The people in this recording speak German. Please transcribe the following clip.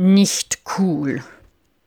nicht cool.